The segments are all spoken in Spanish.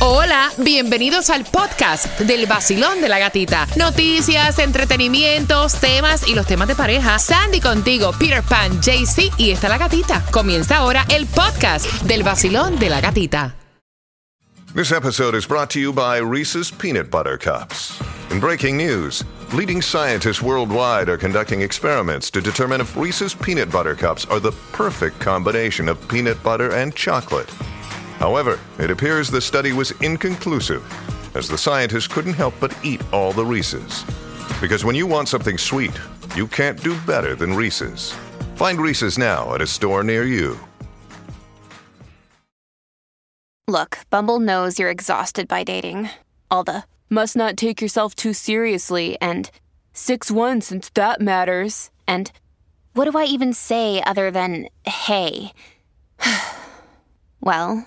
Hola, bienvenidos al podcast del vacilón de la gatita. Noticias, entretenimientos, temas y los temas de pareja. Sandy contigo, Peter Pan, JC y está la gatita. Comienza ahora el podcast del vacilón de la gatita. This episode is brought to you by Reese's Peanut Butter Cups. In breaking news, leading scientists worldwide are conducting experiments to determine if Reese's Peanut Butter Cups are the perfect combination of peanut butter and chocolate. However, it appears the study was inconclusive, as the scientists couldn't help but eat all the Reese's. Because when you want something sweet, you can't do better than Reese's. Find Reese's now at a store near you. Look, Bumble knows you're exhausted by dating. All the must not take yourself too seriously and 6 1 since that matters. And what do I even say other than hey? well,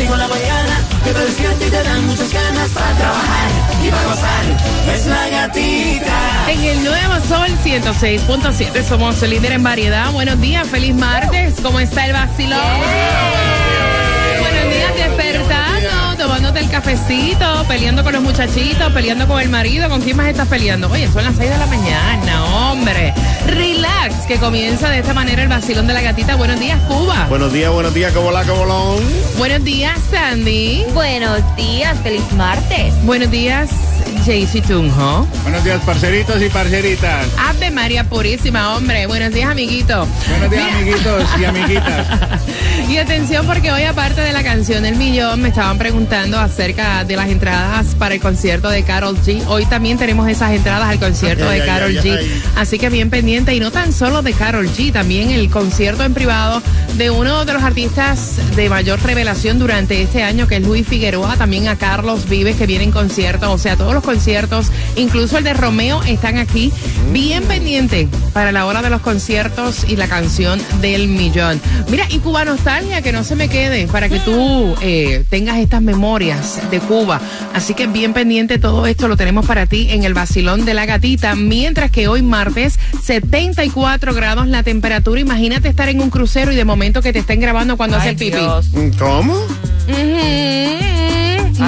Contigo en la mañana. Que te despierta y te dan muchas ganas para trabajar y para gozar. Es la gatita. En el nuevo Sol 106.7 somos el líder en variedad. Buenos días, feliz martes. ¿Cómo está el vacilón? Despertando, tomándote el cafecito, peleando con los muchachitos, peleando con el marido. ¿Con quién más estás peleando? Oye, son las 6 de la mañana, hombre. Relax, que comienza de esta manera el vacilón de la gatita. Buenos días, Cuba. Buenos días, buenos días, ¿cómo la, cómo long? Buenos días, Sandy. Buenos días, feliz martes. Buenos días, Jaycee Tunjo. Buenos días, parceritos y parceritas. Ave María Purísima, hombre. Buenos días, amiguito. Buenos días, Mira. amiguitos y amiguitas. Y atención porque hoy aparte de la canción del millón me estaban preguntando acerca de las entradas para el concierto de Carol G. Hoy también tenemos esas entradas al concierto Ay, de ay, Carol ay, G. Así que bien pendiente y no tan solo de Carol G, también el concierto en privado de uno de los artistas de mayor revelación durante este año que es Luis Figueroa, también a Carlos Vives que viene en concierto, o sea, todos los conciertos, incluso el de Romeo están aquí. Bien pendiente para la hora de los conciertos y la canción del millón. Mira, y Cuba Nostalgia, que no se me quede, para que tú eh, tengas estas memorias de Cuba. Así que bien pendiente, todo esto lo tenemos para ti en el vacilón de la gatita. Mientras que hoy martes, 74 grados la temperatura. Imagínate estar en un crucero y de momento que te estén grabando cuando haces pipí. ¿Cómo?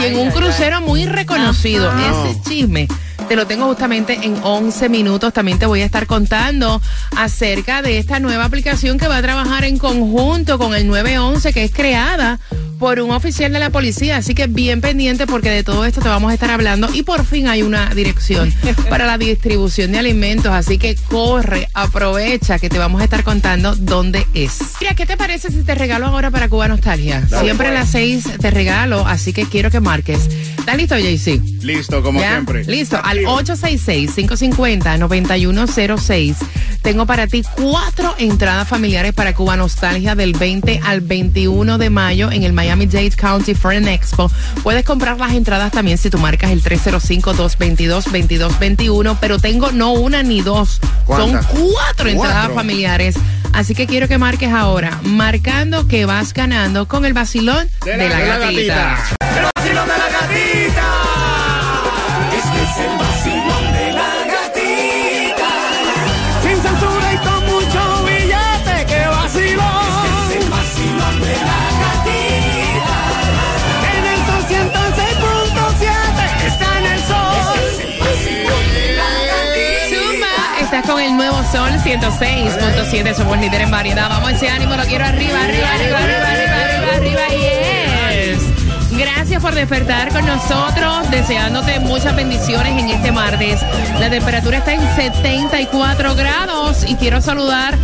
Y en un crucero muy reconocido. Ese chisme te lo tengo justamente en 11 minutos. También te voy a estar contando acerca de esta nueva aplicación que va a trabajar en conjunto con el 911 que es creada por un oficial de la policía. Así que bien pendiente porque de todo esto te vamos a estar hablando. Y por fin hay una dirección para la distribución de alimentos. Así que corre, aprovecha que te vamos a estar contando dónde es. Mira, ¿qué te parece si te regalo ahora para Cuba Nostalgia? Siempre a las 6 te regalo, así que quiero que marques. ¿Estás listo, JC? Listo, como ¿Ya? siempre. Listo, al. 866-550-9106. Tengo para ti cuatro entradas familiares para Cuba Nostalgia del 20 al 21 de mayo en el Miami-Dade County Friend Expo. Puedes comprar las entradas también si tú marcas el 305-222-2221, pero tengo no una ni dos, son cuatro entradas Cuatro. familiares. Así que quiero que marques ahora, marcando que vas ganando con el vacilón de, la, gatita. El vacilón de la gatita. Con el nuevo Sol 106.7, somos líder en variedad. Vamos ese ánimo, lo quiero arriba, arriba, arriba, arriba, arriba, arriba, arriba, yes. Gracias por despertar con nosotros, deseándote muchas bendiciones en este martes. La temperatura está en 74 grados y quiero saludar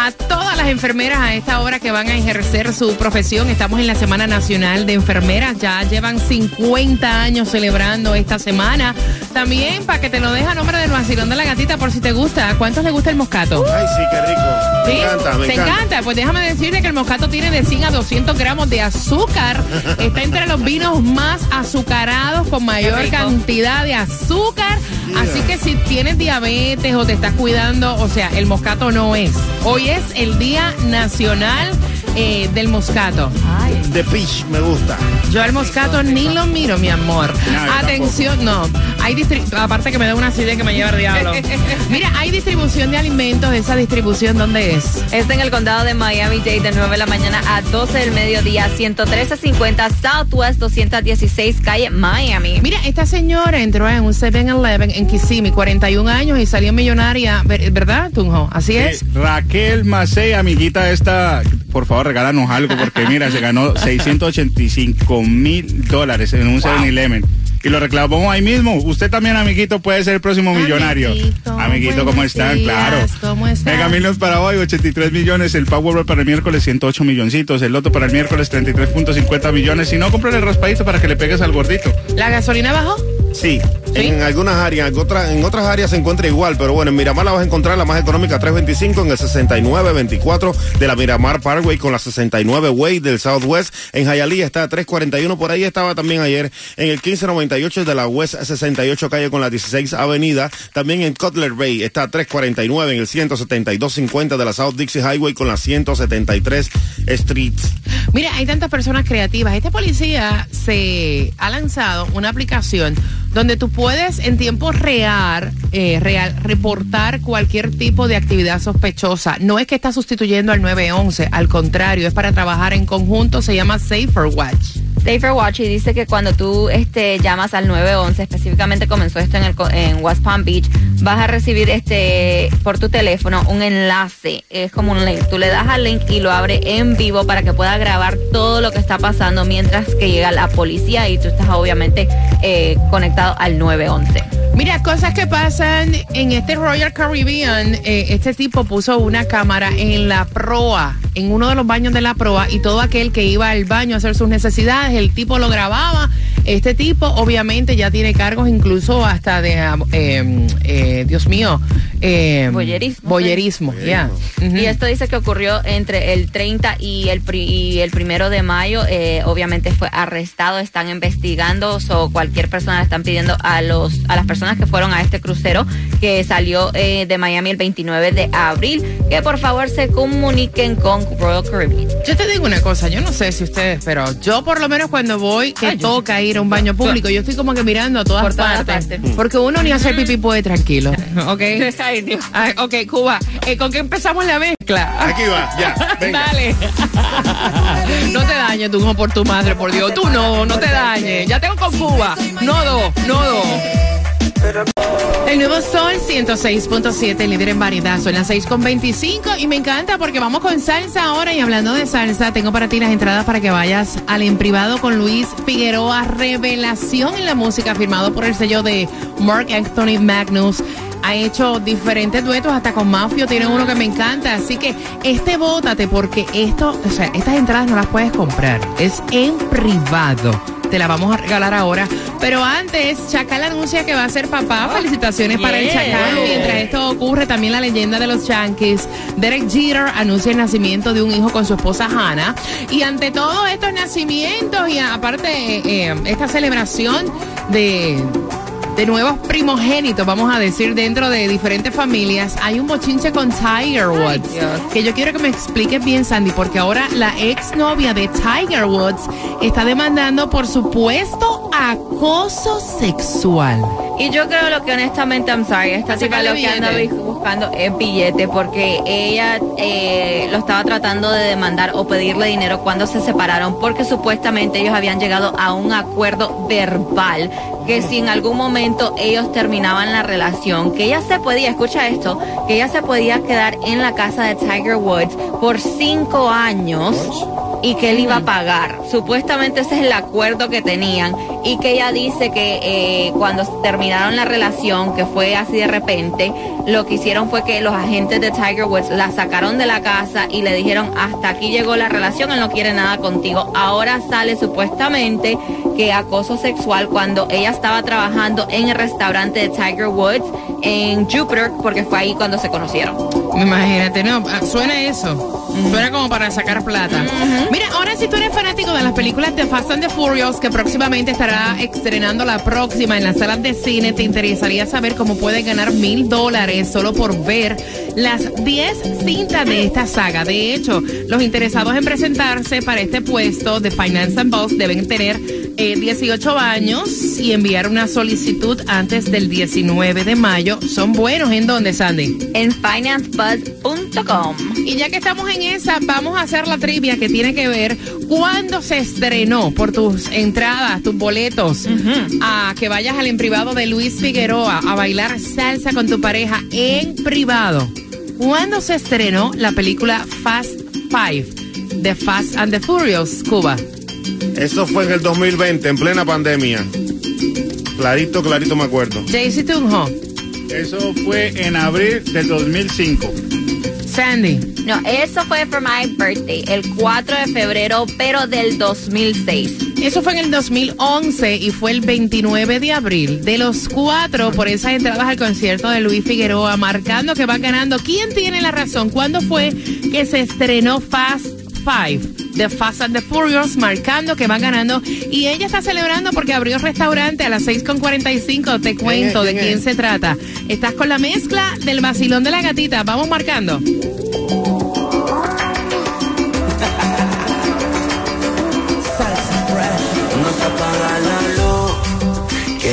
a todas las enfermeras a esta hora que van a ejercer su profesión. Estamos en la Semana Nacional de Enfermeras. Ya llevan 50 años celebrando esta semana. También para que te lo deje a nombre del vacilón de la gatita por si te gusta. ¿A cuántos les gusta el moscato? Ay, sí, qué rico. Me encanta, me ¿Te encanta. Pues déjame decirte que el moscato tiene de 100 a 200 gramos de azúcar. Está entre los vinos más azucarados con mayor cantidad de azúcar. Así que si tienes diabetes o te estás cuidando, o sea, el moscato no es. Hoy Es el Día Nacional eh, del Moscato. De Peach me gusta. Yo al moscato ni lo miro, mi amor. No, Atención, no. Hay distri- aparte que me da una silla que me lleva el diablo. Mira, hay distribución de alimentos. Esa distribución, ¿dónde es? Es en el condado de Miami-Dade de 9 de la mañana a 12 del mediodía, 11350 Southwest 216 calle Miami. Mira, esta señora entró en un 7-Eleven en Kissimmee, 41 años y salió millonaria, ver- ¿verdad, Tunjo? Así es. Eh, Raquel Macei, amiguita esta, por favor regálanos algo porque mira, se ganó 685 mil dólares en un 7-Eleven. Y lo reclamamos ahí mismo. Usted también, amiguito, puede ser el próximo millonario. Amiguito, Amiguito, ¿cómo están? días, Claro. ¿cómo están? Mega Millions para hoy, 83 millones. El Powerball para el miércoles, 108 milloncitos. El Loto para el miércoles, 33.50 millones. Si no, compren el raspadito para que le pegues al gordito. ¿La gasolina bajó? Sí, ¿Sí? en algunas áreas, en, otras en otras áreas se encuentra igual, pero bueno, en Miramar la vas a encontrar la más económica 325 en el 6924 de la Miramar Parkway con la 69 Way del Southwest. En Hialeah está a 341, por ahí estaba también ayer en el 1598 de la West 68 calle con la 16 Avenida. También en Cutler Bay está a 349 en el 17250 de la South Dixie Highway con la 173 Street. Mira, hay tantas personas creativas. Este policía se ha lanzado una aplicación donde tú puedes en tiempo real, eh, real reportar cualquier tipo de actividad sospechosa. No es que está sustituyendo al 911, al contrario, es para trabajar en conjunto, se llama Safer Watch. Y dice que cuando tú este, llamas al 911, específicamente comenzó esto en, el, en West Palm Beach, vas a recibir este por tu teléfono un enlace, es como un link. Tú le das al link y lo abre en vivo para que pueda grabar todo lo que está pasando mientras que llega la policía y tú estás obviamente eh, conectado al 911. Mira, cosas que pasan en este Royal Caribbean. eh, este tipo puso una cámara en la proa, en uno de los baños de la proa, y todo aquel que iba al baño a hacer sus necesidades, el tipo lo grababa. Este tipo, obviamente, ya tiene cargos incluso hasta de, eh, eh, Dios mío, eh, Boyerismo. Boyerismo, ya. Y esto dice que ocurrió entre el 30 y el, pri- y el primero de mayo. eh, obviamente fue arrestado, están investigando. o cualquier persona le están pidiendo a los a las personas que fueron a este crucero que salió eh, de Miami el 29 de abril que por favor se comuniquen con Royal Caribbean. Yo te digo una cosa, yo no sé si ustedes, pero yo por lo menos cuando voy, que Ay, yo toca ir a un baño público, yo estoy como que mirando a todas Por todas partes. partes. Porque uno ni hacer pipí puede tranquilo. ¿Ok? Ay, Dios. Ay, ok, Cuba, eh, ¿con qué empezamos la mezcla? Aquí va, ya, venga. Dale. no te dañes, tú, por tu madre, por Dios. Tú no, no te dañes. Ya tengo con Cuba. No dos, no dos. El nuevo Sol 106.7, líder en variedad. Son las 6.25 y me encanta porque vamos con salsa ahora. Y hablando de salsa, tengo para ti las entradas para que vayas al en privado con Luis Figueroa. Revelación en la música, firmado por el sello de Mark Anthony Magnus. Ha hecho diferentes duetos, hasta con Mafio tiene uno que me encanta. Así que este bótate porque esto, o sea, estas entradas no las puedes comprar. Es en privado. Te la vamos a regalar ahora. Pero antes, Chacal anuncia que va a ser papá. Felicitaciones para el yeah. Chacal. Mientras esto ocurre, también la leyenda de los Yankees. Derek Jeter anuncia el nacimiento de un hijo con su esposa Hannah. Y ante todos estos nacimientos y aparte eh, eh, esta celebración de de nuevos primogénitos, vamos a decir, dentro de diferentes familias, hay un bochinche con Tiger Woods. Que yo quiero que me expliques bien, Sandy, porque ahora la exnovia de Tiger Woods está demandando por supuesto acoso sexual. Y yo creo lo que honestamente, I'm sorry, esta chica lo que anda buscando es billete porque ella eh, lo estaba tratando de demandar o pedirle dinero cuando se separaron porque supuestamente ellos habían llegado a un acuerdo verbal que si en algún momento ellos terminaban la relación, que ella se podía, escucha esto, que ella se podía quedar en la casa de Tiger Woods por cinco años y que él iba a pagar. Supuestamente ese es el acuerdo que tenían y que ella dice que eh, cuando terminaron la relación, que fue así de repente, lo que hicieron fue que los agentes de Tiger Woods la sacaron de la casa y le dijeron hasta aquí llegó la relación, él no quiere nada contigo. Ahora sale supuestamente que acoso sexual cuando ella estaba trabajando en el restaurante de Tiger Woods en Jupiter porque fue ahí cuando se conocieron. Imagínate, no, ah, suena eso. Suena como para sacar plata. Mira, ahora si tú eres fanático de las películas de Fast and the Furious, que próximamente estará estrenando la próxima en las salas de cine, te interesaría saber cómo puedes ganar mil dólares solo por ver las 10 cintas de esta saga. De hecho, los interesados en presentarse para este puesto de Finance and Boss deben tener eh, 18 años y enviar una solicitud antes del 19 de mayo. ¿Son buenos en dónde, Sandy? En financebuzz.com. Y ya que estamos en esa, vamos a hacer la trivia que tiene que ver cuándo se estrenó por tus entradas, tus boletos, a que vayas al en privado de Luis Figueroa a bailar salsa con tu pareja en privado. ¿Cuándo se estrenó la película Fast Five de Fast and the Furious, Cuba? Eso fue en el 2020, en plena pandemia. Clarito, clarito me acuerdo. Jaycee Tunjo, Eso fue en abril del 2005. Sandy. No, eso fue for my birthday, el 4 de febrero, pero del 2006. Eso fue en el 2011 y fue el 29 de abril. De los cuatro, por esas entradas al concierto de Luis Figueroa, marcando que va ganando. ¿Quién tiene la razón? ¿Cuándo fue que se estrenó Fast Five? The Fast and the Furious, marcando que van ganando. Y ella está celebrando porque abrió restaurante a las 6.45. Te cuento es? de ¿Quién es? se trata. Estás con la mezcla del vacilón de la gatita. Vamos marcando.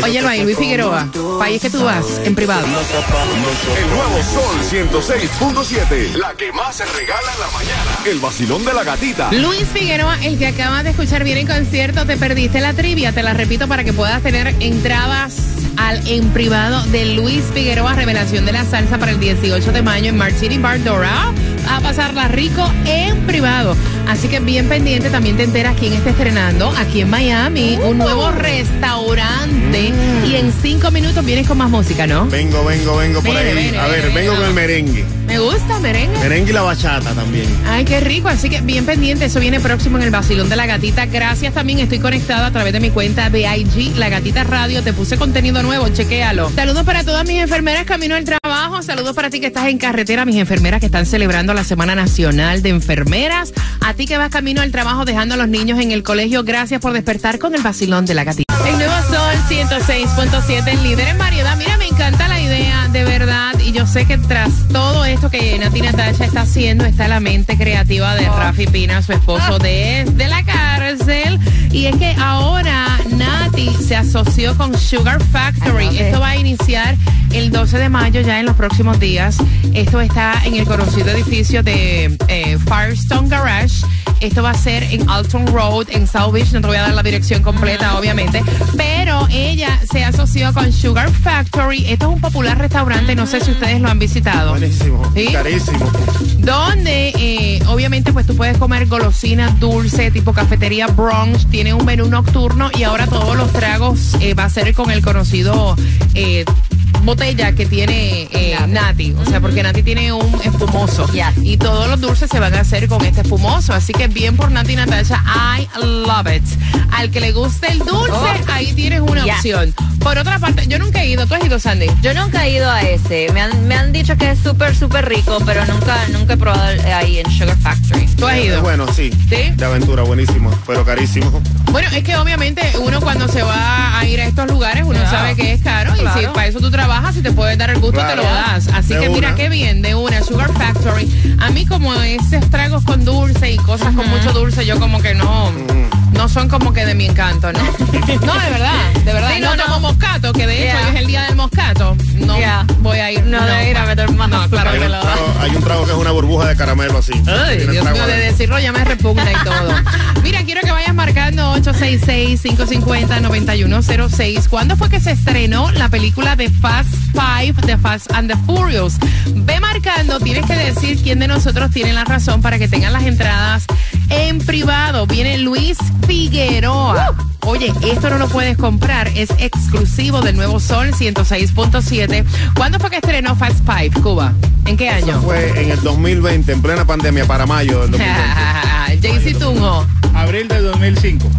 Óyelo ahí, Luis Figueroa. País que tú vas, en privado. El nuevo Sol 106.7. La que más se regala en la mañana. El vacilón de la gatita. Luis Figueroa, el que acabas de escuchar bien en concierto, te perdiste la trivia, te la repito para que puedas tener entradas al en privado de Luis Figueroa, revelación de la salsa para el 18 de mayo en Martini Bar Dorado. A pasarla rico en privado. Así que bien pendiente, también te enteras quién está estrenando aquí en Miami, un nuevo restaurante. Y en cinco minutos vienes con más música, ¿no? Vengo, vengo, vengo por ahí. a ver, vengo con el merengue. Me gusta, merengue. Merengue y la bachata también. Ay, qué rico. Así que bien pendiente. Eso viene próximo en el Basilón de la Gatita. Gracias también. Estoy conectada a través de mi cuenta de IG, La Gatita Radio. Te puse contenido nuevo. Chequéalo. Saludos para todas mis enfermeras camino al trabajo. Saludos para ti que estás en carretera. Mis enfermeras que están celebrando la Semana Nacional de Enfermeras. A ti que vas camino al trabajo dejando a los niños en el colegio. Gracias por despertar con el Basilón de la Gatita. El nuevo Sol 106.7, el líder en variedad. Mira, me encanta la idea, de verdad. Y yo sé que tras todo esto que Nati Natasha está haciendo, está la mente creativa de Rafi Pina, su esposo, desde la cárcel. Y es que ahora Se asoció con Sugar Factory. Esto va a iniciar el 12 de mayo, ya en los próximos días. Esto está en el conocido edificio de eh, Firestone Garage. Esto va a ser en Alton Road, en South Beach. No te voy a dar la dirección completa, obviamente. Pero ella se asoció con Sugar Factory. Esto es un popular restaurante. No sé si ustedes lo han visitado. Buenísimo. ¿Sí? Carísimo. Donde eh, obviamente pues tú puedes comer golosinas dulce tipo cafetería brunch, tiene un menú nocturno y ahora todos los tragos eh, va a ser con el conocido eh, botella que tiene eh, Nati, o sea porque Nati tiene un espumoso Yes. y todos los dulces se van a hacer con este espumoso, así que bien por Nati Natasha, I love it. Al que le guste el dulce, ahí tienes. Opción. Por otra parte, yo nunca he ido, ¿tú has ido Sandy? Yo nunca he ido a ese. Me han, me han dicho que es súper, súper rico, pero nunca, nunca he probado ahí en Sugar Factory. ¿Tú has ido? Bueno, sí. ¿Sí? De aventura, buenísimo. Pero carísimo. Bueno, es que obviamente uno cuando se va a ir a estos lugares, uno sabe que es caro y si para eso tú trabajas, si te puedes dar el gusto, Claro. te lo das. Así De que mira qué bien, de una, Sugar Factory. A mí como esos tragos con dulce y cosas con mucho dulce, yo como que no, no son como que de mi encanto, ¿no. No, de verdad, de verdad. Sí, no, no, tomo no. moscato, que de hecho Yeah. hoy es el día del moscato. No Yeah. voy a ir. No, de ir a meter manos. No, claro Hay que un, lo trago, hay un trago que es una burbuja de caramelo así. Ay, Dios mío, de decirlo ya me repugna y todo. Mira, quiero que vayas marcando 866-550-9106. ¿Cuándo fue que se estrenó la película de Fast Five, de Fast and the Furious? Ve marcando, tienes que decir quién de nosotros tiene la razón para que tengan las entradas en privado. Viene Luis Figueroa. Oye, esto no lo puedes comprar, es exclusivo del Nuevo Sol 106.7. ¿Cuándo fue que estrenó Fast Five, Cuba? ¿En qué año? Eso fue en el 2020, en plena pandemia, para mayo del 2020. Jaycee Tunjo. Abril del 2005.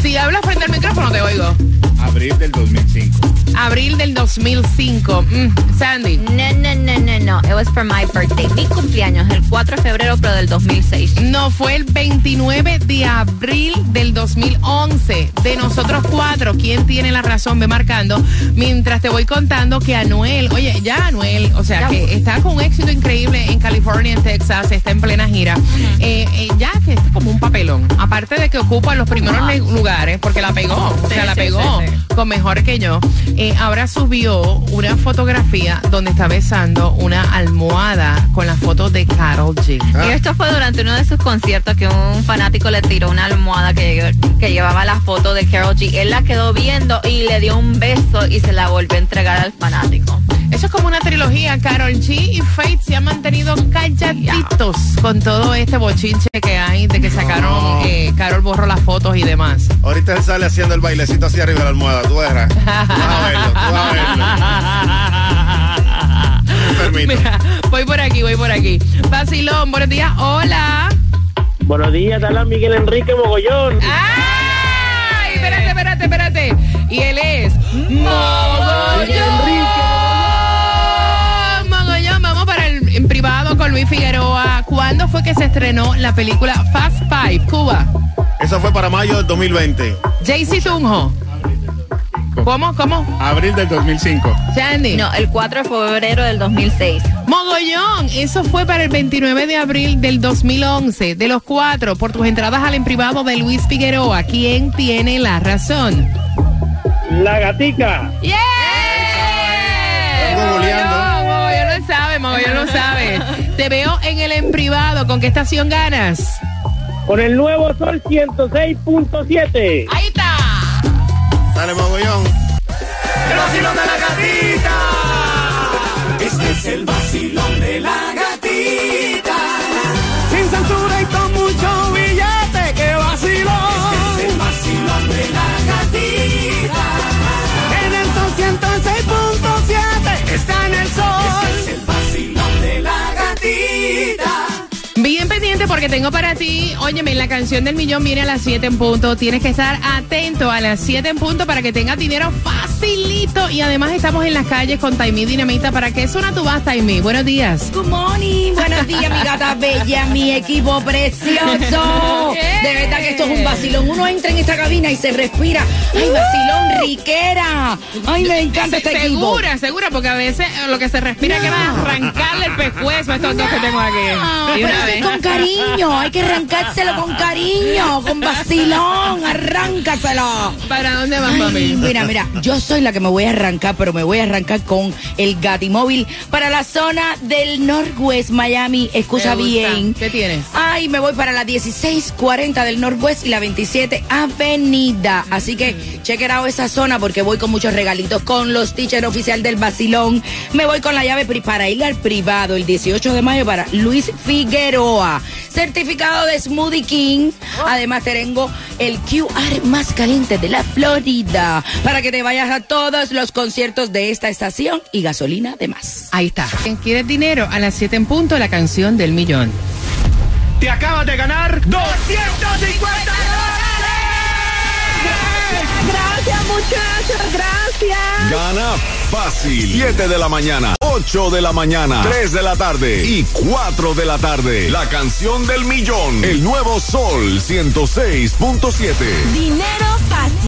Si hablas frente al micrófono, te oigo. Abril del 2005. Abril del 2005. Mm, Sandy. No, no, no, no, no. It was for my birthday. Mi cumpleaños, el 4 de febrero, pero del 2006. No, fue el 29 de abril del 2011. De nosotros cuatro, ¿quién tiene la razón? Ve marcando. Mientras te voy contando que Anuel, oye, ya Anuel, o sea, que está con un éxito increíble en California, en Texas, está en plena gira. Eh, eh, ya que es como un papelón. Aparte de que ocupa los primeros le- lugares, porque la pegó, o sea, Sí, la sí, pegó sí, con mejor que yo. Eh, ahora subió una fotografía donde está besando una almohada con la foto de Carol G. Ah. Y esto fue durante uno de sus conciertos que un fanático le tiró una almohada que, que llevaba la foto de Carol G. Él la quedó viendo y le dio un beso y se la volvió a entregar al fanático. Eso es como una trilogía. Carol G y Faith se han mantenido calladitos con todo este bochinche que hay de que sacaron, eh, Carol borró las fotos y demás. Ahorita él sale haciendo el bailecito así arriba de la almohada. Tú verás. Tú vas a verlo, tú vas a verlo. Mira, voy por aquí, voy por aquí. Basilón, buenos días. Hola. Buenos días, habla Miguel Enrique Mogollón. ¡Ay! Espérate, espérate, espérate. Y él es Mogollón. Luis Figueroa. ¿Cuándo fue que se estrenó la película Fast Five, Cuba? Eso fue para mayo del 2020. JC Tunjo. ¿Cómo? ¿Cómo? Abril del 2005. Sandy. No, el 4 de febrero del 2006. Mogollón, eso fue para el 29 de abril del 2011. De los cuatro, por tus entradas al en privado de Luis Figueroa, ¿quién tiene la razón? La gatica. ¡Yeah! Mogollón, Mogollón lo sabe, Mogollón lo sabe. Te veo en el en privado. ¿Con qué estación ganas? Con el nuevo Sol 106.7. Ahí está. Dale, mogollón. El vacilón de la gatita. Este es el vacilón tengo para ti, óyeme, la canción del millón viene a las 7 en punto. Tienes que estar atento a las 7 en punto para que tengas dinero facilito. Y además estamos en las calles con Taimí Dinamita. ¿Para qué suena tu vas, Taimí? Buenos días. Good morning, buenos días, mi gata bella, mi equipo precioso. De verdad que esto es un vacilón. Uno entra en esta cabina y se respira. Ay, vacilón riquera. Ay, me encanta este equipo. Segura, segura, porque a veces eh, lo que se respira que va a arrancarle el pescuezo a estos dos que tengo aquí. Y pero una vez. es con cariño, hay que arrancárselo con cariño, con vacilón, arráncaselo. ¿Para dónde vas, Ay, mami? mira, mira, yo soy la que me voy a arrancar, pero me voy a arrancar con el Gatimóvil para la zona del Northwest Miami. Escucha bien. ¿Qué tienes? Ay, me voy para la 1640 del Northwest y la 27 Avenida. Así que out esa zona porque voy con muchos regalitos. Con los teachers oficial del Basilón. Me voy con la llave para ir al privado el 18 de mayo para Luis Figueroa. Certificado de Smoothie King. Además tengo el QR más caliente de la Florida para que te vayas a todos los conciertos de esta estación y gasolina de más. Ahí está. ¿Quieres dinero? A las 7 en punto, la canción del millón. Te acabas de ganar 250 Gracias muchachos, gracias. Gana fácil. 7 de la mañana, 8 de la mañana, 3 de la tarde y 4 de la tarde. La canción del millón. El nuevo Sol 106.7. Dinero fácil.